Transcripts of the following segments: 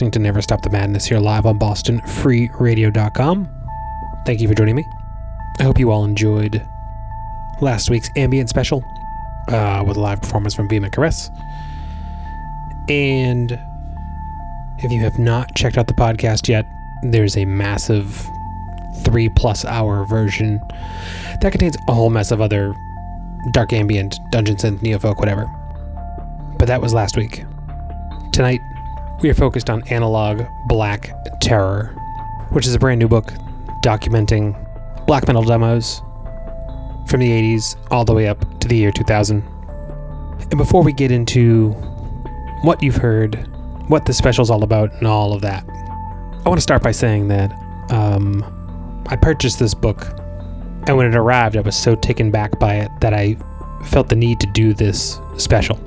listening to Never Stop the Madness here live on BostonFreeRadio.com. Thank you for joining me. I hope you all enjoyed last week's ambient special uh, with a live performance from Vehement Caress. And if you have not checked out the podcast yet, there's a massive three plus hour version that contains a whole mess of other dark ambient, dungeon synth, neofolk, whatever. But that was last week. Tonight, we are focused on Analog Black Terror, which is a brand new book documenting black metal demos from the 80s all the way up to the year 2000. And before we get into what you've heard, what the special's all about, and all of that, I want to start by saying that um, I purchased this book, and when it arrived, I was so taken back by it that I felt the need to do this special.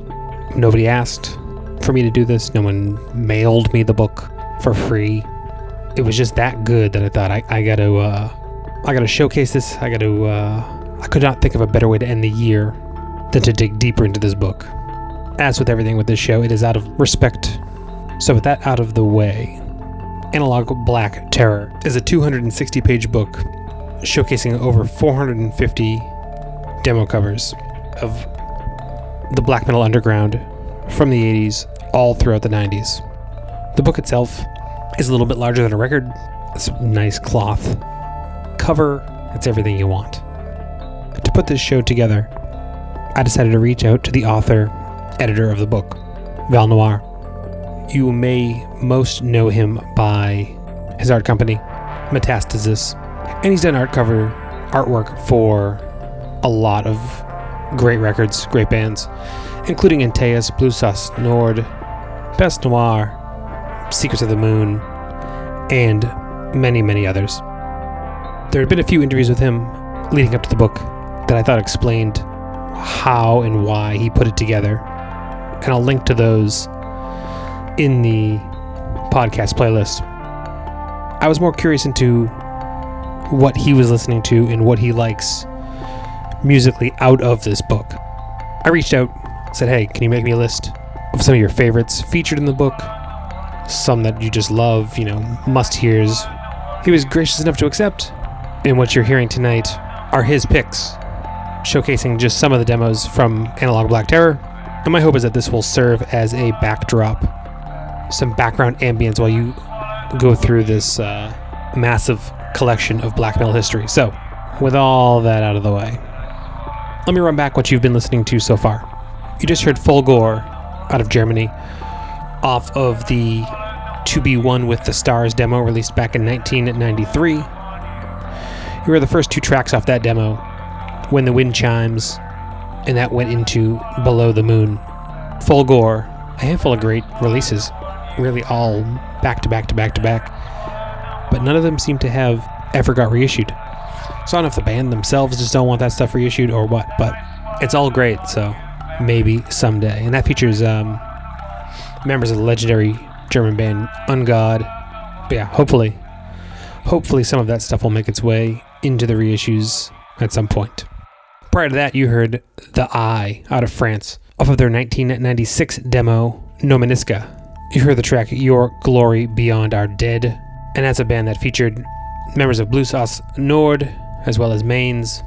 Nobody asked for me to do this, no one mailed me the book for free. It was just that good that I thought I, I gotta uh, I gotta showcase this. I gotta uh, I could not think of a better way to end the year than to dig deeper into this book. As with everything with this show, it is out of respect. So with that out of the way, Analog Black Terror is a 260 page book showcasing over 450 demo covers of the black metal underground from the 80s all throughout the 90s. The book itself is a little bit larger than a record. It's nice cloth cover. It's everything you want. To put this show together, I decided to reach out to the author, editor of the book, Valnoir. You may most know him by his art company, Metastazis, and he's done art cover artwork for a lot of great records, great bands, including Antaeus, Blut Aus Nord, Peste Noire, Secrets of the Moon, and many, many others. There had been a few interviews with him leading up to the book that I thought explained how and why he put it together. And I'll link to those in the podcast playlist. I was more curious into what he was listening to and what he likes musically out of this book. I reached out, said, Hey, can you make me a list of some of your favorites featured in the book? Some that you just love, you know, must hears. He was gracious enough to accept. And what you're hearing tonight are his picks, showcasing just some of the demos from Analog Black Terror. And my hope is that this will serve as a backdrop, some background ambience while you go through this uh, massive collection of black metal history. So, with all that out of the way, let me run back what you've been listening to so far. You just heard Fulgore out of Germany off of the To Be One with the Stars demo released back in 1993. Here are the first two tracks off that demo When the Wind Chimes, and that went into Below the Moon. Fulgore, a handful of great releases, really all back to back to back to back, but none of them seem to have ever got reissued. So I don't know if the band themselves just don't want that stuff reissued or what, but it's all great, so maybe someday. And that features um, members of the legendary German band Ungod. But yeah, hopefully, hopefully some of that stuff will make its way into the reissues at some point. Prior to that, you heard The Eye out of France off of their 1996 demo Nominiska. You heard the track Your Glory Beyond Our Dead, and that's a band that featured members of Blut Aus Nord, as well as Mains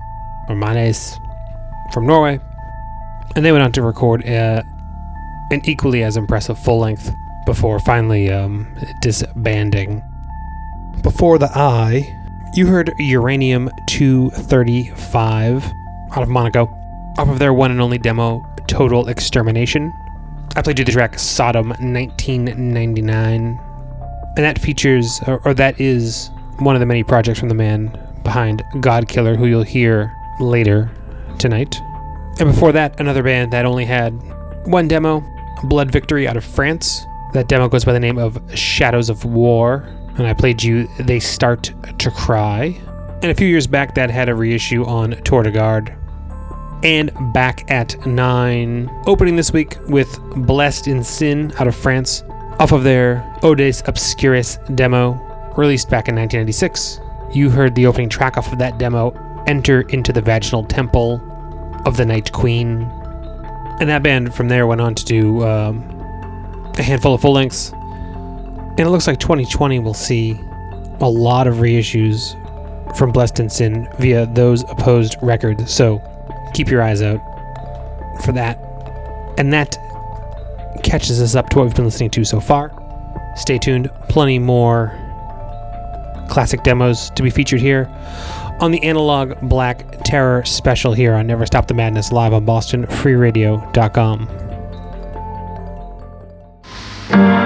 or Manes from Norway. And they went on to record uh, an equally as impressive full length before finally um, disbanding. Before the Eye, you heard Uranium 235 out of Monaco, off of their one and only demo, Total Extermination. I played you the track Sodom 1999, and that features, or, or that is, one of the many projects from the man behind God Killer, who you'll hear later tonight. And before that, another band that only had one demo, Blood Victory out of France. That demo goes by the name of Shadows of War. And I played you They Start to Cry. And a few years back, that had a reissue on Tour de Garde. And back at 9, opening this week with Blessed in Sin out of France, off of their Odes Obscuris demo, released back in 1996. You heard the opening track off of that demo, Enter into the Vaginal Temple of the Night Queen. And that band from there went on to do um, a handful of full lengths. And it looks like 2020 will see a lot of reissues from Blessed in Sin via those opposed records. So keep your eyes out for that. And that catches us up to what we've been listening to so far. Stay tuned, plenty more classic demos to be featured here on the Analog Black Terror special here on Never Stop the Madness live on BostonFreeRadio.com.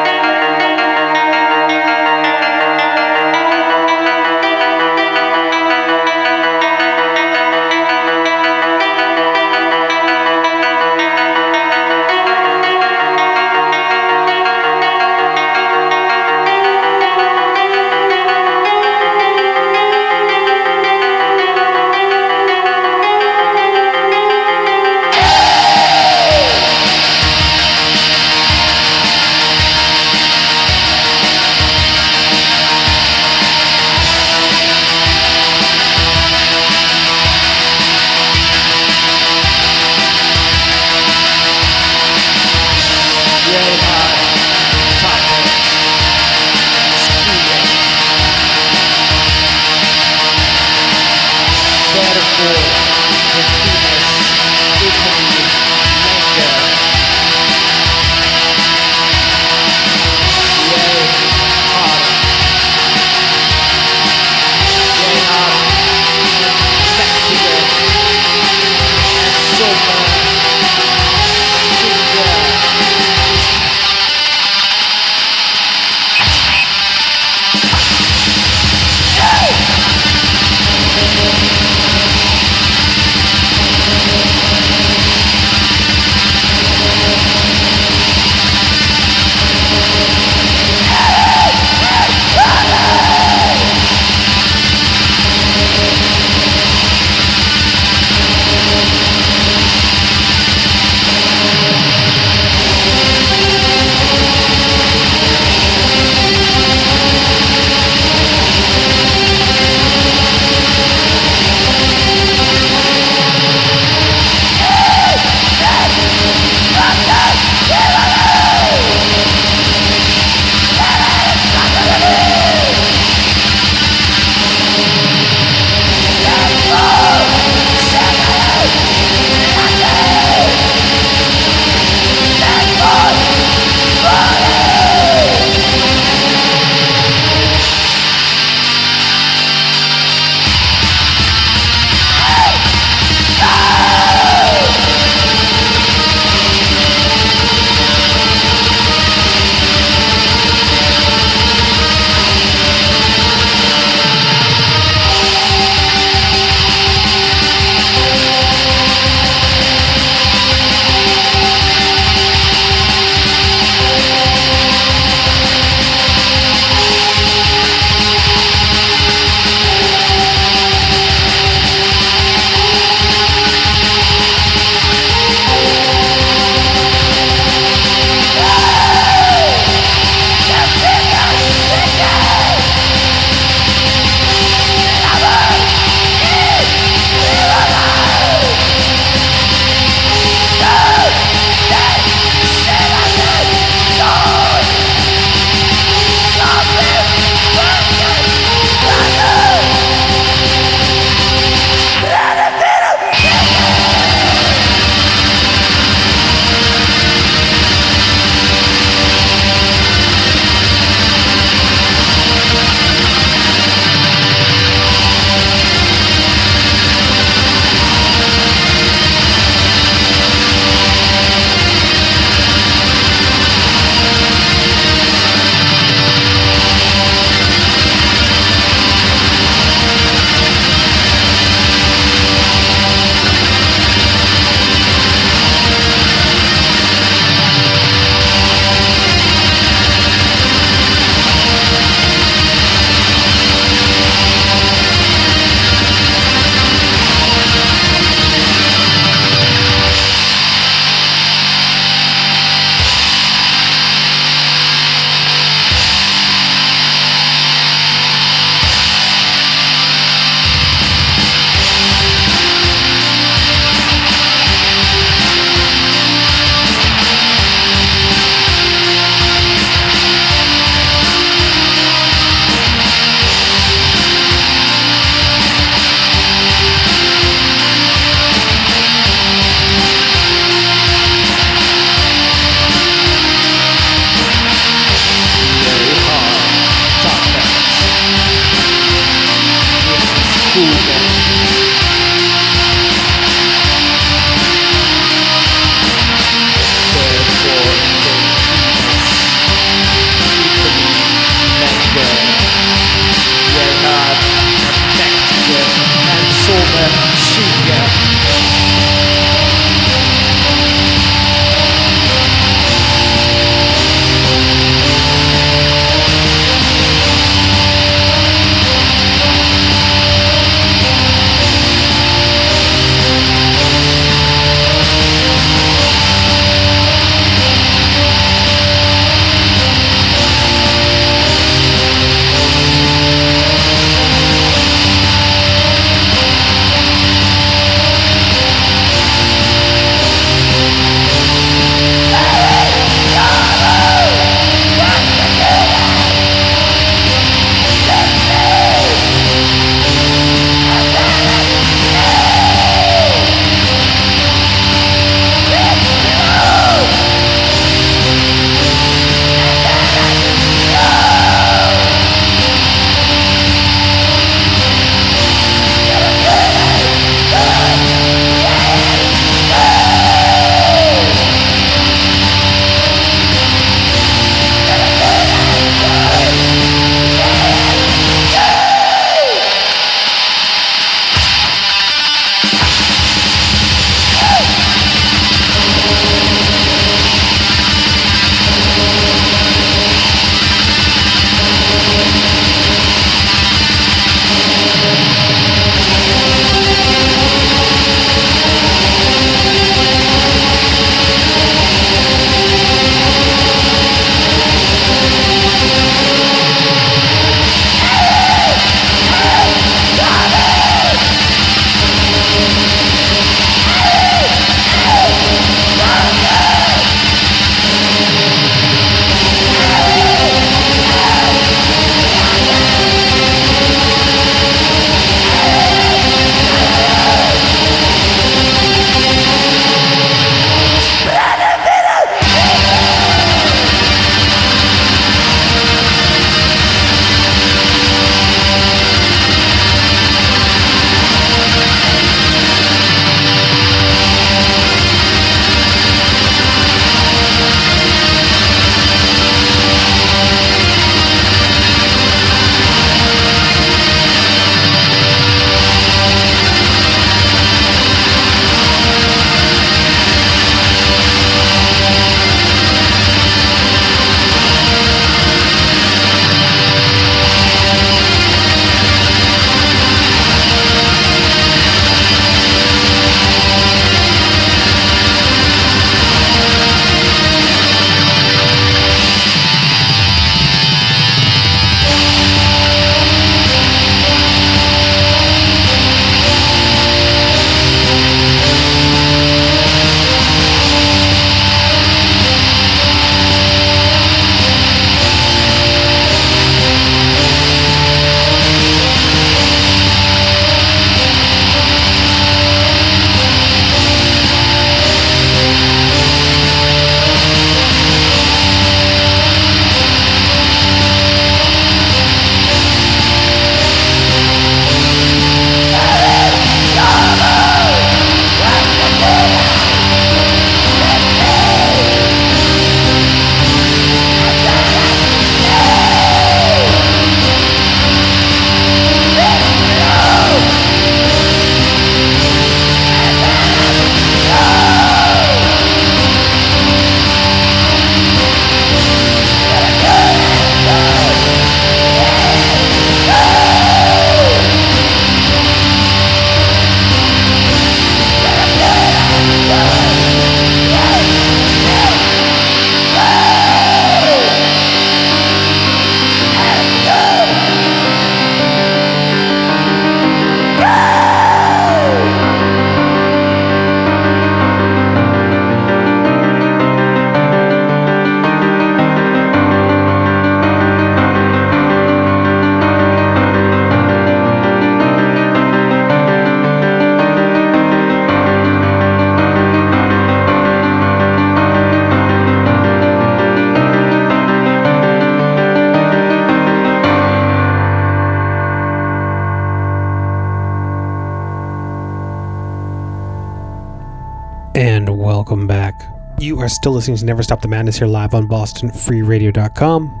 still listening to Never Stop the Madness here live on BostonFreeRadio.com.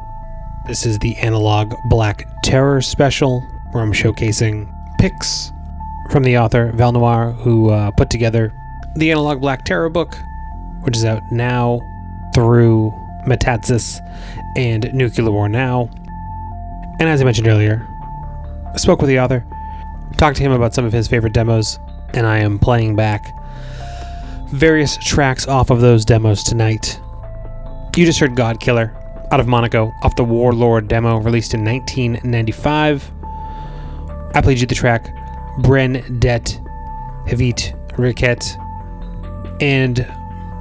This is the Analog Black Terror special where I'm showcasing picks from the author Valnoir, who uh, put together the Analog Black Terror book, which is out now through Metastazis and Nuclear War Now. And as I mentioned earlier, I spoke with the author, talked to him about some of his favorite demos, and I am playing back various tracks off of those demos tonight. You just heard God Killer out of Monaco off the Warlord demo released in 1995. I played you the track Bren Det Hevit Riket. And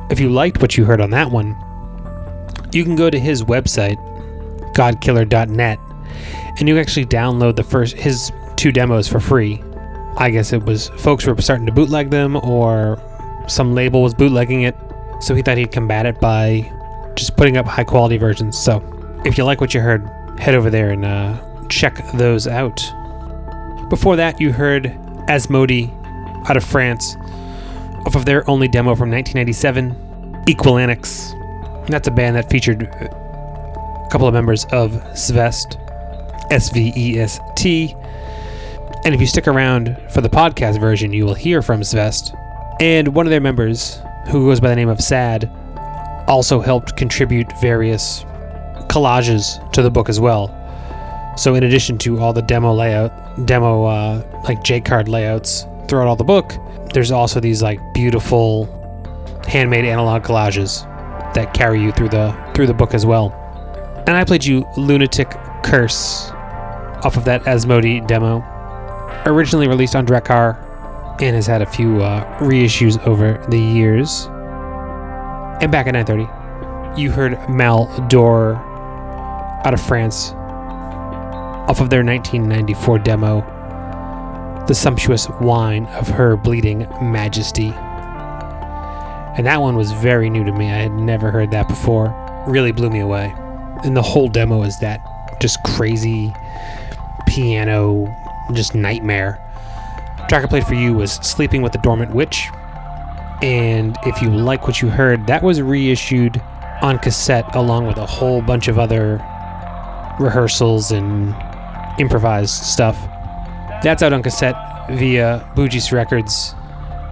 if you liked what you heard on that one, you can go to his website, godkiller.net, and you actually download the first his two demos for free. I guess it was folks were starting to bootleg them or some label was bootlegging it, so he thought he'd combat it by just putting up high quality versions. So if you like what you heard, head over there and uh, check those out. Before that, you heard Asmodee out of France off of their only demo from 1997, Equilanix. That's a band that featured a couple of members of Svest, S V E S T. And if you stick around for the podcast version, you will hear from Svest. And one of their members, who goes by the name of Sad, also helped contribute various collages to the book as well. So in addition to all the demo layout, demo uh, like J card layouts throughout all the book, there's also these like beautiful handmade analog collages that carry you through the through the book as well. And I played you Lunatic Curse off of that Asmodee demo, originally released on Drakkar, and has had a few uh, reissues over the years. And back at 9:30, you heard Mal Dor out of France off of their 1994 demo, The Sumptuous Wine of Her Bleeding Majesty. And that one was very new to me. I had never heard that before. Really blew me away. And the whole demo is that just crazy piano, just nightmare. Track I played for you was Sleeping with the Dormant Witch. And if you like what you heard, that was reissued on cassette along with a whole bunch of other rehearsals and improvised stuff. That's out on cassette via Boogie's Records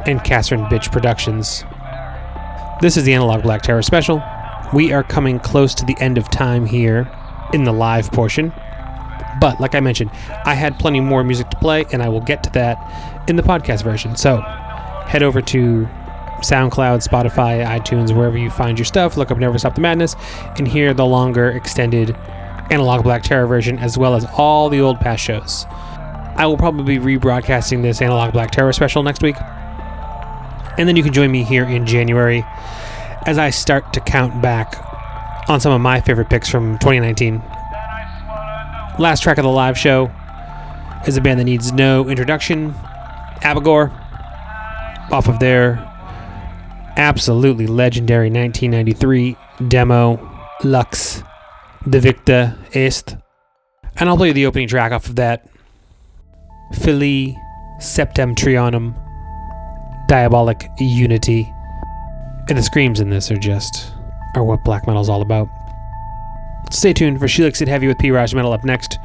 and Catherine Bitch Productions. This is the Analog Black Terror special. We are coming close to the end of time here in the live portion. But like I mentioned, I had plenty more music to play, and I will get to that in the podcast version. So head over to SoundCloud, Spotify, iTunes, wherever you find your stuff. Look up Never Stop the Madness and hear the longer, extended Analog Black Terror version, as well as all the old past shows. I will probably be rebroadcasting this Analog Black Terror special next week. And then you can join me here in January as I start to count back on some of my favorite picks from 2019. Last track of the live show is a band that needs no introduction Abigor, off of their absolutely legendary 1993 demo Lux Devicta Est. And I'll play the opening track off of that Filii Septentrionum Diabolic Unity. And the screams in this are just are what black metal's all about. Stay tuned for Sheelix It Heavy with P. Raj Metal up next.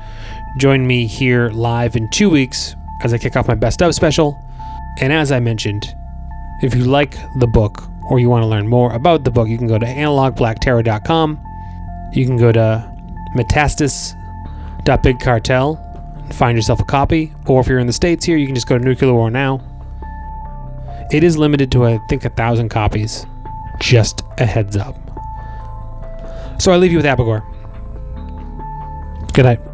Join me here live in two weeks as I kick off my best of special. And as I mentioned, if you like the book or you want to learn more about the book, you can go to analogblackterror.com. You can go to metastazis.bigcartel and find yourself a copy. Or if you're in the States here, you can just go to Nuclear War Now. It is limited to, I think, a thousand copies. Just a heads up. So I leave you with Abigor. Good night.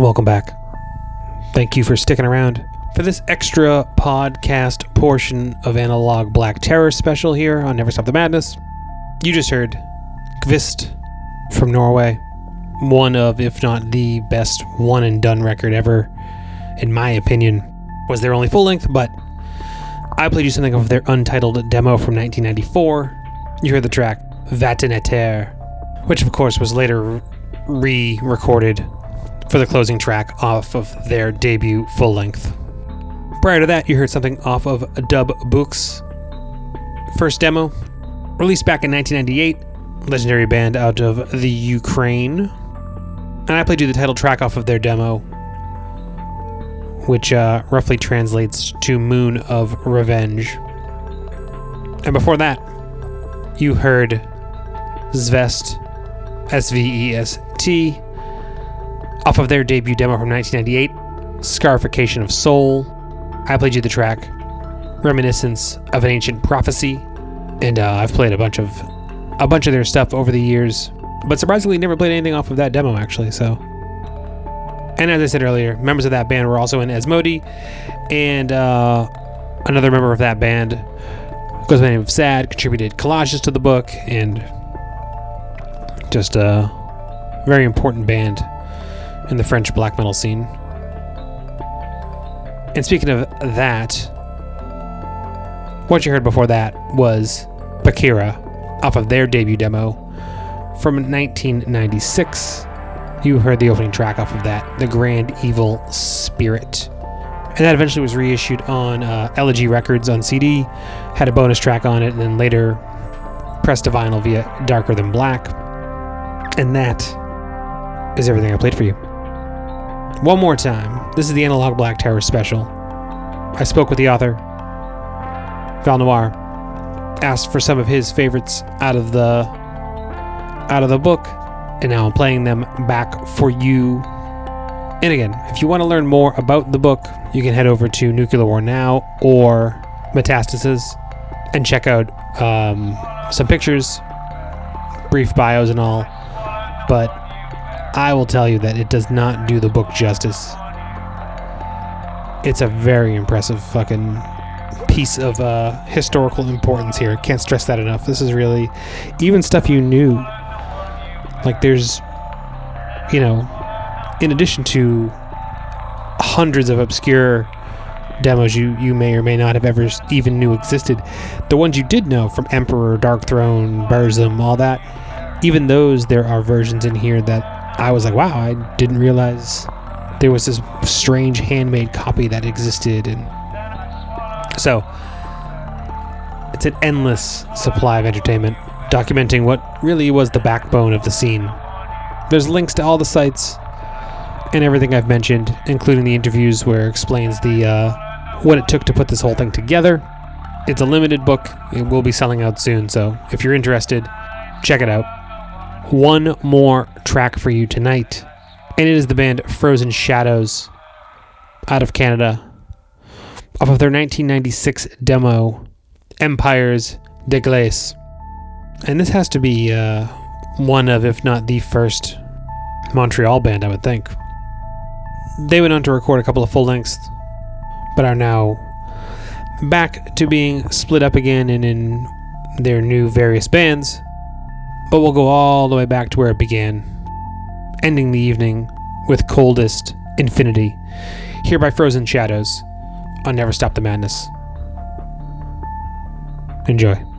And welcome back. Thank you for sticking around for this extra podcast portion of Analog Black Terror special here on Never Stop the Madness. You just heard Kvist from Norway, one of, if not the best one and done record ever, in my opinion. Was their only full length, but I played you something of their untitled demo from 1994. You heard the track Vettenetter, which of course was later re recorded for the closing track off of their debut full length. Prior to that, you heard something off of Dub Buk's first demo, released back in 1998, legendary band out of the Ukraine. And I played you the title track off of their demo, which uh, roughly translates to Moon of Revenge. And before that, you heard Svest, S V E S T, off of their debut demo from 1998, Scarification of Soul. I played you the track Reminiscence of an Ancient Prophecy, and uh, I've played a bunch of a bunch of their stuff over the years, but surprisingly never played anything off of that demo actually. So, and as I said earlier, members of that band were also in Esmodi, and uh, another member of that band goes by the name of Sad contributed collages to the book, and just a very important band in the French black metal scene. And speaking of that, what you heard before that was Bekhira off of their debut demo from 1996. You heard the opening track off of that, The Grand Evil Spirit. And that eventually was reissued on uh, Elegy Records on CD, had a bonus track on it, and then later pressed to vinyl via Darker Than Black. And that is everything I played for you. One more time, this is the Analog Black Terror special. I spoke with the author, Valnoir, asked for some of his favorites out of the out of the book, and now I'm playing them back for you. And again, if you want to learn more about the book, you can head over to Nuclear War Now or Metastazis and check out um, some pictures, brief bios, and all. But I will tell you that it does not do the book justice. It's a very impressive fucking piece of uh, historical importance here. Can't stress that enough. This is really even stuff you knew. Like there's, you know, in addition to hundreds of obscure demos you you may or may not have ever even knew existed, the ones you did know from Emperor, Darkthrone, Burzum, all that, even those there are versions in here that I was like, wow, I didn't realize there was this strange handmade copy that existed. And so it's an endless supply of entertainment, documenting what really was the backbone of the scene. There's links to all the sites and everything I've mentioned, including the interviews where it explains the uh, what it took to put this whole thing together. It's a limited book. It will be selling out soon, so if you're interested, check it out one more track for you tonight, and it is the band Frozen Shadows out of Canada off of their 1996 demo, Empires de Glace. And this has to be uh, one of, if not the first, Montreal band, I would think. They went on to record a couple of full lengths, but are now back to being split up again and in their new various bands but we'll go all the way back to where it began, ending the evening with Coldest Infinity, here by Frozen Shadows on Never Stop the Madness. Enjoy.